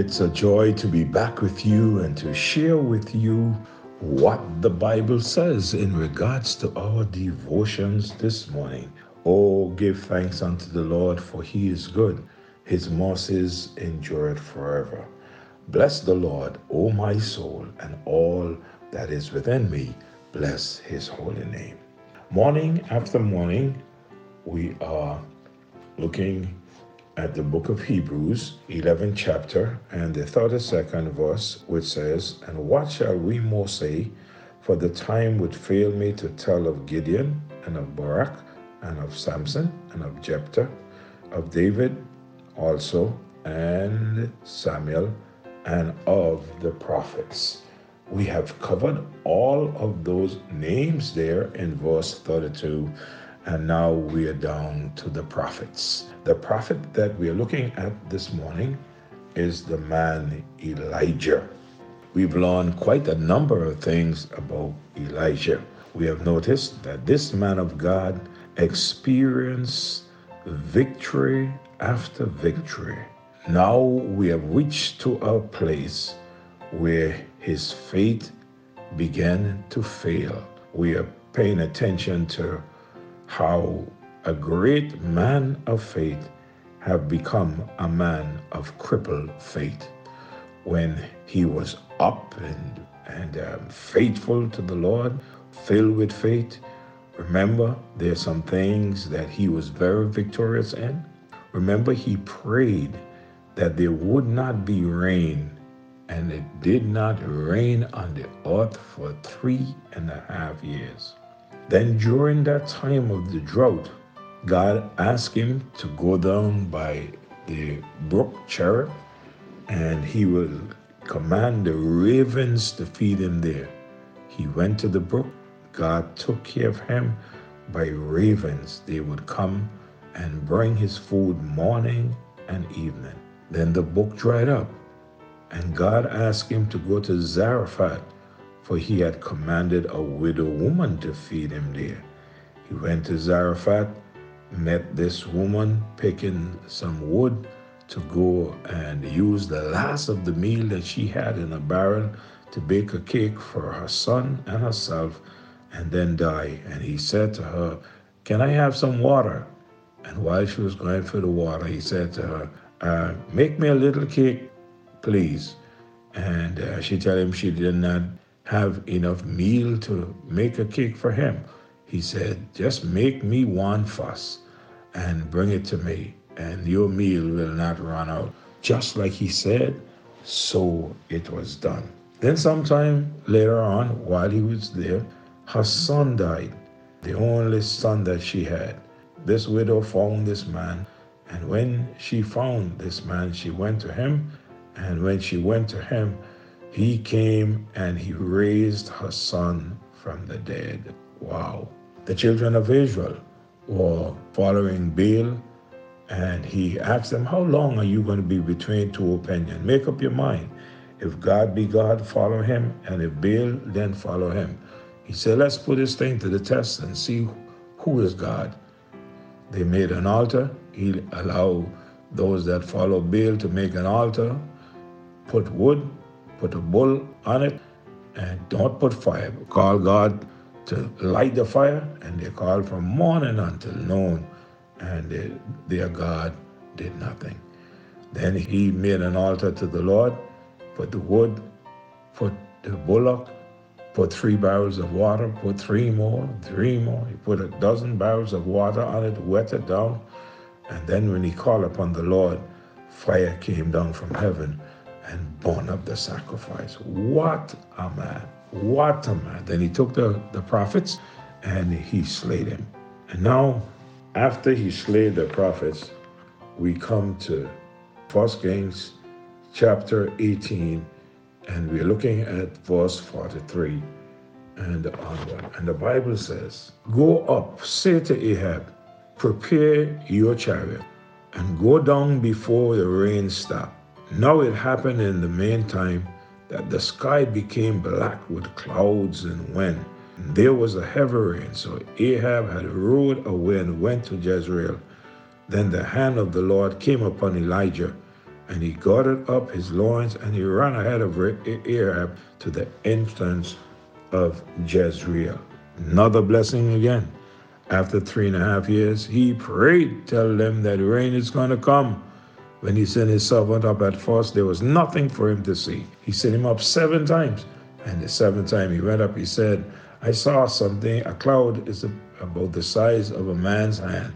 It's a joy to be back with you and to share with you what the Bible says in regards to our devotions this morning. Oh, give thanks unto the Lord, for he is good. His mercies endure forever. Bless the Lord, O my soul, and all that is within me. Bless his holy name. Morning after morning, we are looking at the book of Hebrews, 11th chapter, and the 32nd verse, which says, And what shall we more say? For the time would fail me to tell of Gideon, and of Barak, and of Samson, and of Jephthah, of David also, and Samuel, and of the prophets. We have covered all of those names there in verse 32 and now we are down to the prophets. The prophet that we are looking at this morning is the man Elijah. We've learned quite a number of things about Elijah. We have noticed that this man of God experienced victory after victory. Now we have reached to a place where his faith began to fail. We are paying attention to how a great man of faith have become a man of crippled faith when he was up and and um, faithful to the Lord, filled with faith. Remember, there are some things that he was very victorious in. Remember, he prayed that there would not be rain, and it did not rain on the earth for three and a half years. Then during that time of the drought, God asked him to go down by the brook Cherith and he will command the ravens to feed him there. He went to the brook. God took care of him by ravens. They would come and bring his food morning and evening. Then the brook dried up, and God asked him to go to Zarephath for he had commanded a widow woman to feed him there. He went to Zarephath, met this woman picking some wood to go and use the last of the meal that she had in a barrel to bake a cake for her son and herself and then die. And he said to her, Can I have some water? And while she was going for the water, he said to her, uh, Make me a little cake, please. And uh, she told him she did not have enough meal to make a cake for him. He said, Just make me one fuss and bring it to me, and your meal will not run out. Just like he said, so it was done. Then, sometime later on, while he was there, her son died, the only son that she had. This widow found this man, and when she found this man, she went to him. And when she went to him, he came and he raised her son from the dead. Wow. The children of Israel were following Baal, and he asked them, How long are you going to be between two opinions? Make up your mind. If God be God, follow him, and if Baal, then follow him. He said, Let's put this thing to the test and see who is God. They made an altar. He allowed those that follow Baal to make an altar, put wood, put a bull on it, and don't put fire. Call God to light the fire, and they called from morning until noon, and they, their God did nothing. Then he made an altar to the Lord, put the wood, put the bullock, put three barrels of water, put three more, three more. He put a dozen barrels of water on it, wet it down, and then when he called upon the Lord, fire came down from heaven and burn up the sacrifice. What a man! What a man! Then he took the, the prophets and he slayed them. And now, after he slayed the prophets, we come to First Kings chapter 18, and we're looking at verse 43 and onward. And the Bible says, Go up, say to Ahab, prepare your chariot, and go down before the rain stop now it happened in the meantime that the sky became black with clouds and wind. There was a heavy rain, so Ahab had rode away and went to Jezreel. Then the hand of the Lord came upon Elijah, And he gathered up his loins and he ran ahead of Ahab to the entrance of Jezreel. Another blessing again. After three and a half years, he prayed, tell them that rain is going to come. When he sent his servant up at first, there was nothing for him to see. He sent him up seven times. And the seventh time he went up, he said, I saw something. A cloud is about the size of a man's hand.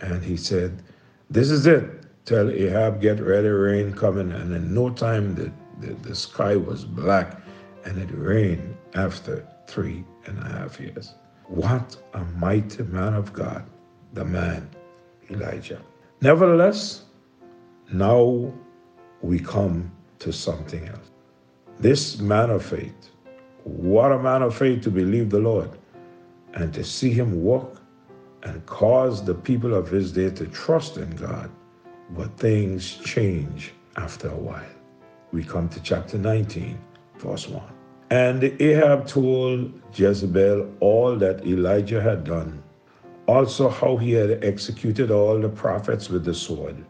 And he said, This is it. Tell Ahab, get ready, rain coming. And in no time, the, the, the sky was black and it rained after three and a half years. What a mighty man of God, the man Elijah. Nevertheless, now we come to something else. This man of faith, what a man of faith to believe the Lord and to see him walk and cause the people of his day to trust in God. But things change after a while. We come to chapter 19, verse 1. And Ahab told Jezebel all that Elijah had done, also how he had executed all the prophets with the sword.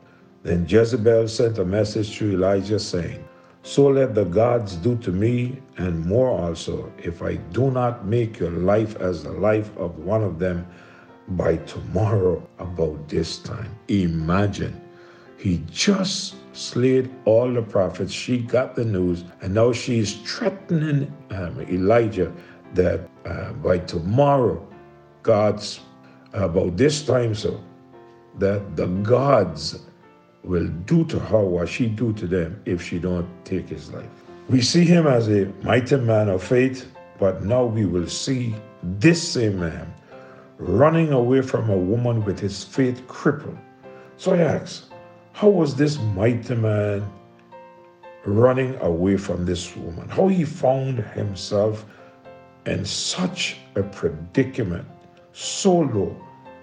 Then Jezebel sent a message to Elijah, saying, So let the gods do to me, and more also, if I do not make your life as the life of one of them by tomorrow about this time. Imagine he just slayed all the prophets. She got the news, and now she's threatening um, Elijah that uh, by tomorrow, God's about this time, so that the gods will do to her what she do to them if she don't take his life. We see him as a mighty man of faith, but now we will see this same man running away from a woman with his faith crippled. So I ask, how was this mighty man running away from this woman? How he found himself in such a predicament, so low,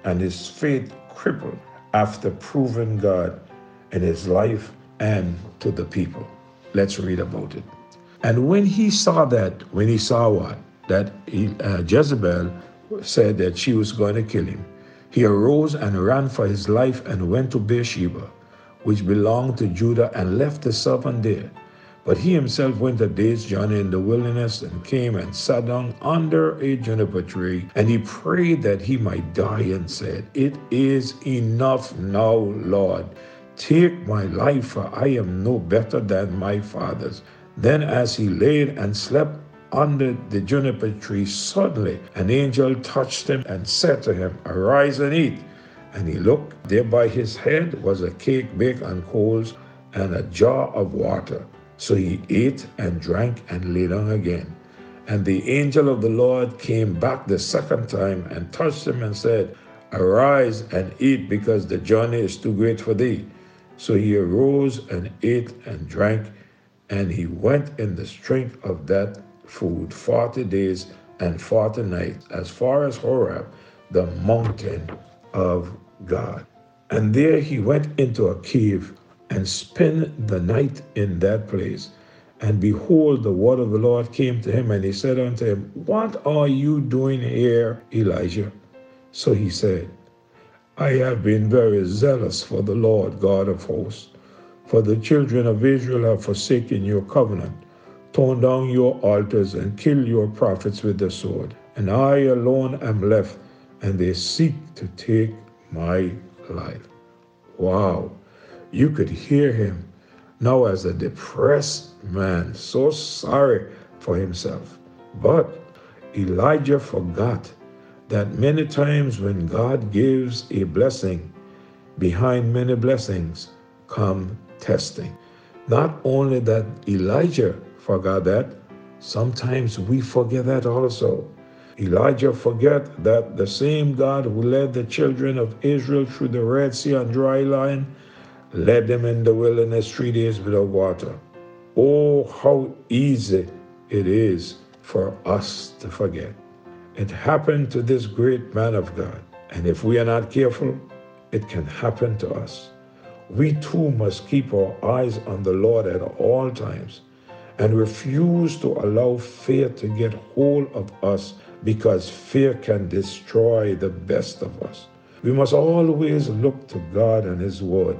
and his faith crippled after proving God in his life and to the people. Let's read about it. And when he saw that, when he saw what? That he, uh, Jezebel said that she was going to kill him, he arose and ran for his life and went to Beersheba which belonged to Judah, and left the servant there. But he himself went a day's journey in the wilderness and came and sat down under a juniper tree. And he prayed that he might die and said, It is enough now, Lord. Take my life, for I am no better than my fathers. Then, as he laid and slept under the juniper tree, suddenly an angel touched him and said to him, Arise and eat. And he looked, there by his head was a cake baked on coals and a jar of water. So he ate and drank and lay down again. And the angel of the Lord came back the second time and touched him and said, Arise and eat, because the journey is too great for thee. So he arose and ate and drank, and he went in the strength of that food forty days and forty nights, as far as Horeb, the mountain of God. And there he went into a cave and spent the night in that place. And behold, the word of the Lord came to him, and he said unto him, What are you doing here, Elijah? So he said, I have been very zealous for the Lord God of hosts. For the children of Israel have forsaken your covenant, torn down your altars, and killed your prophets with the sword. And I alone am left, and they seek to take my life. Wow. You could hear him now as a depressed man, so sorry for himself. But Elijah forgot that many times when God gives a blessing, behind many blessings come testing. Not only that Elijah forgot that, sometimes we forget that also. Elijah forget that the same God who led the children of Israel through the Red Sea on dry land led them in the wilderness three days without water. Oh, how easy it is for us to forget. It happened to this great man of God. And if we are not careful, it can happen to us. We too must keep our eyes on the Lord at all times and refuse to allow fear to get hold of us because fear can destroy the best of us. We must always look to God and His Word.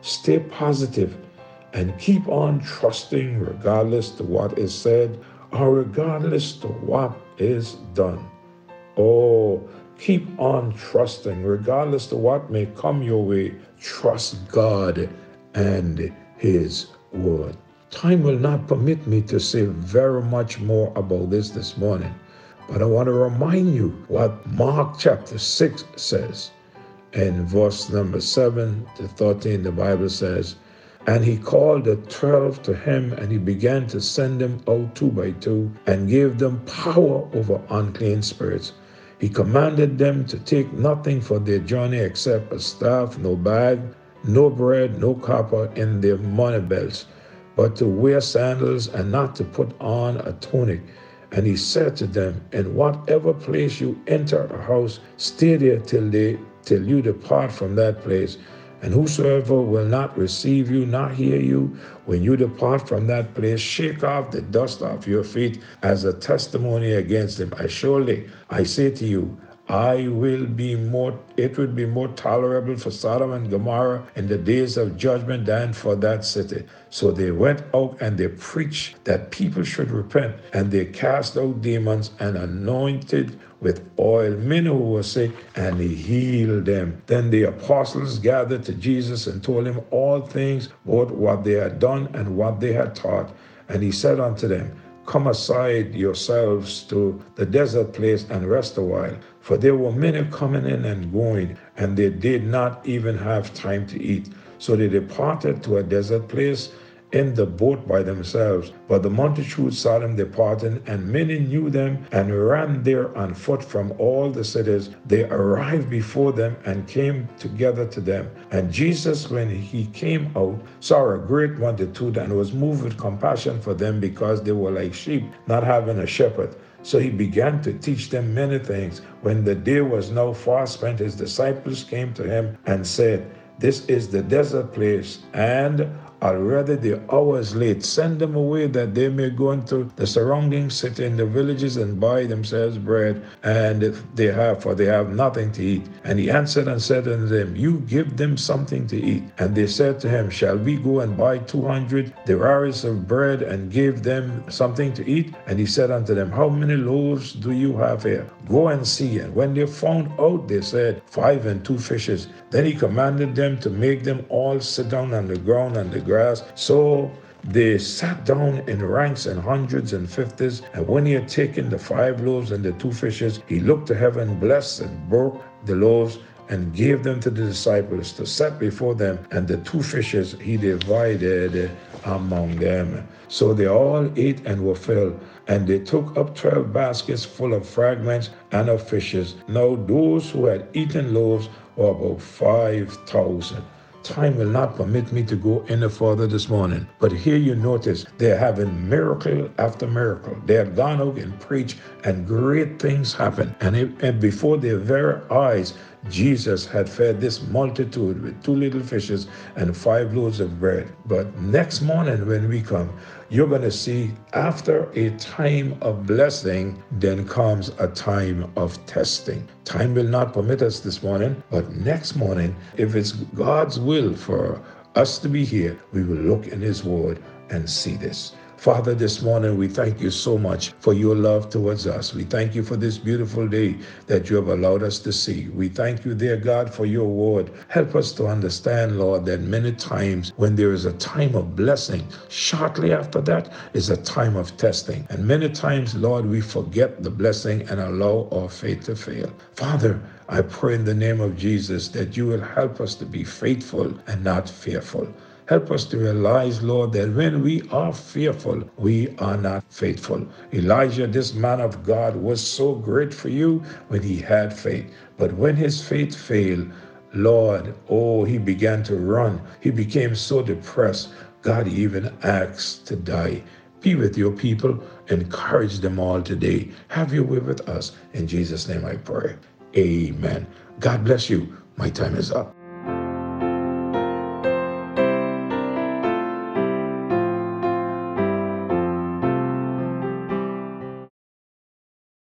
Stay positive and keep on trusting regardless to what is said or regardless to what is done. Oh, keep on trusting regardless to what may come your way. Trust God and His Word. Time will not permit me to say very much more about this this morning, but I want to remind you what Mark chapter 6 says. In verse number 7 to 13, the Bible says, and he called the twelve to him, and he began to send them out two by two, and gave them power over unclean spirits. He commanded them to take nothing for their journey except a staff, no bag, no bread, no copper in their money belts, but to wear sandals and not to put on a tunic. And he said to them, In whatever place you enter a house, stay there till they till you depart from that place. And whosoever will not receive you, not hear you, when you depart from that place, shake off the dust off your feet as a testimony against them. I surely, I say to you, I will be more, it would be more tolerable for Sodom and Gomorrah in the days of judgment than for that city. So they went out and they preached that people should repent, and they cast out demons and anointed with oil many were sick, and he healed them. Then the apostles gathered to Jesus and told him all things, both what they had done and what they had taught. And he said unto them, Come aside yourselves to the desert place and rest a while. For there were many coming in and going, and they did not even have time to eat. So they departed to a desert place in the boat by themselves. But the multitude saw them departing, and many knew them and ran there on foot from all the cities. They arrived before them and came together to them. And Jesus, when he came out, saw a great multitude and was moved with compassion for them because they were like sheep, not having a shepherd. So he began to teach them many things. When the day was now far spent, his disciples came to him and said, This is the desert place, and Already the hour is late. Send them away that they may go into the surrounding city and the villages and buy themselves bread, and if they have, for they have nothing to eat. And he answered and said unto them, You give them something to eat. And they said to him, Shall we go and buy two hundred denarius of bread and give them something to eat? And he said unto them, How many loaves do you have here? Go and see. And when they found out, they said, Five and two fishes. Then he commanded them to make them all sit down on the ground and the grass. So they sat down in ranks and hundreds and fifties. And when he had taken the five loaves and the two fishes, he looked to heaven, blessed, and broke the loaves and gave them to the disciples to set before them, and the two fishes he divided among them. So they all ate and were filled, and they took up twelve baskets full of fragments and of fishes. Now those who had eaten loaves were about five thousand. Time will not permit me to go any further this morning. But here you notice they're having miracle after miracle. They had gone out and preached, and great things happened. And, it, and before their very eyes, Jesus had fed this multitude with two little fishes and five loaves of bread. But next morning, when we come, you're going to see after a time of blessing, then comes a time of testing. Time will not permit us this morning, but next morning, if it's God's will for us to be here, we will look in His Word and see this. Father, this morning we thank you so much for your love towards us. We thank you for this beautiful day that you have allowed us to see. We thank you, dear God, for your word. Help us to understand, Lord, that many times when there is a time of blessing, shortly after that is a time of testing. And many times, Lord, we forget the blessing and allow our faith to fail. Father, I pray in the name of Jesus that you will help us to be faithful and not fearful. Help us to realize, Lord, that when we are fearful, we are not faithful. Elijah, this man of God, was so great for you when he had faith. But when his faith failed, Lord, oh, he began to run. He became so depressed. God even asked to die. Be with your people. Encourage them all today. Have your way with us. In Jesus' name I pray. Amen. God bless you. My time is up.